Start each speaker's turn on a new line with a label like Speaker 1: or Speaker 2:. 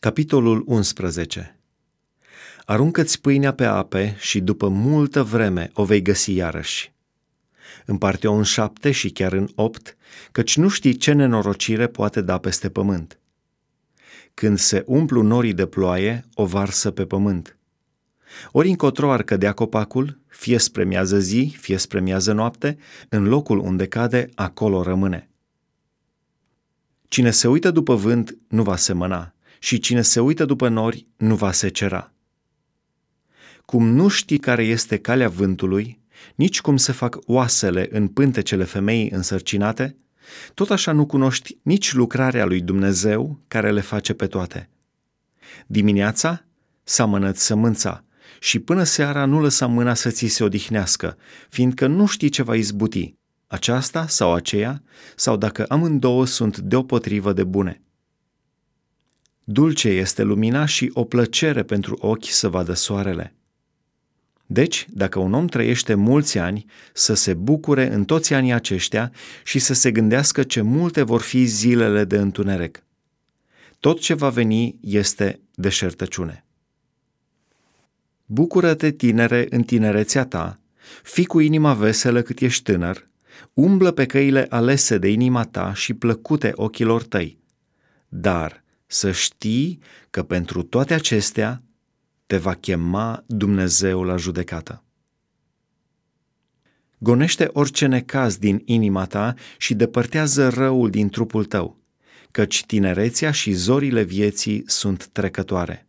Speaker 1: Capitolul 11 Aruncă-ți pâinea pe ape și după multă vreme o vei găsi iarăși. Împarte-o în șapte și chiar în opt, căci nu știi ce nenorocire poate da peste pământ. Când se umplu norii de ploaie, o varsă pe pământ. Ori încotro ar cădea copacul, fie spre miază zi, fie spre miază noapte, în locul unde cade, acolo rămâne. Cine se uită după vânt nu va semăna, și cine se uită după nori nu va secera. Cum nu știi care este calea vântului, nici cum se fac oasele în pântecele femeii însărcinate, tot așa nu cunoști nici lucrarea lui Dumnezeu care le face pe toate. Dimineața samănăți sămânța și până seara nu lăsa mâna să ți se odihnească, fiindcă nu știi ce va izbuti, aceasta sau aceea, sau dacă amândouă sunt deopotrivă de bune. Dulce este lumina și o plăcere pentru ochi să vadă soarele. Deci, dacă un om trăiește mulți ani, să se bucure în toți anii aceștia și să se gândească ce multe vor fi zilele de întuneric. Tot ce va veni este deșertăciune. Bucură-te, tinere, în tinerețea ta, fi cu inima veselă cât ești tânăr, umblă pe căile alese de inima ta și plăcute ochilor tăi. Dar să știi că pentru toate acestea te va chema Dumnezeu la judecată. Gonește orice necaz din inima ta și depărtează răul din trupul tău, căci tinerețea și zorile vieții sunt trecătoare.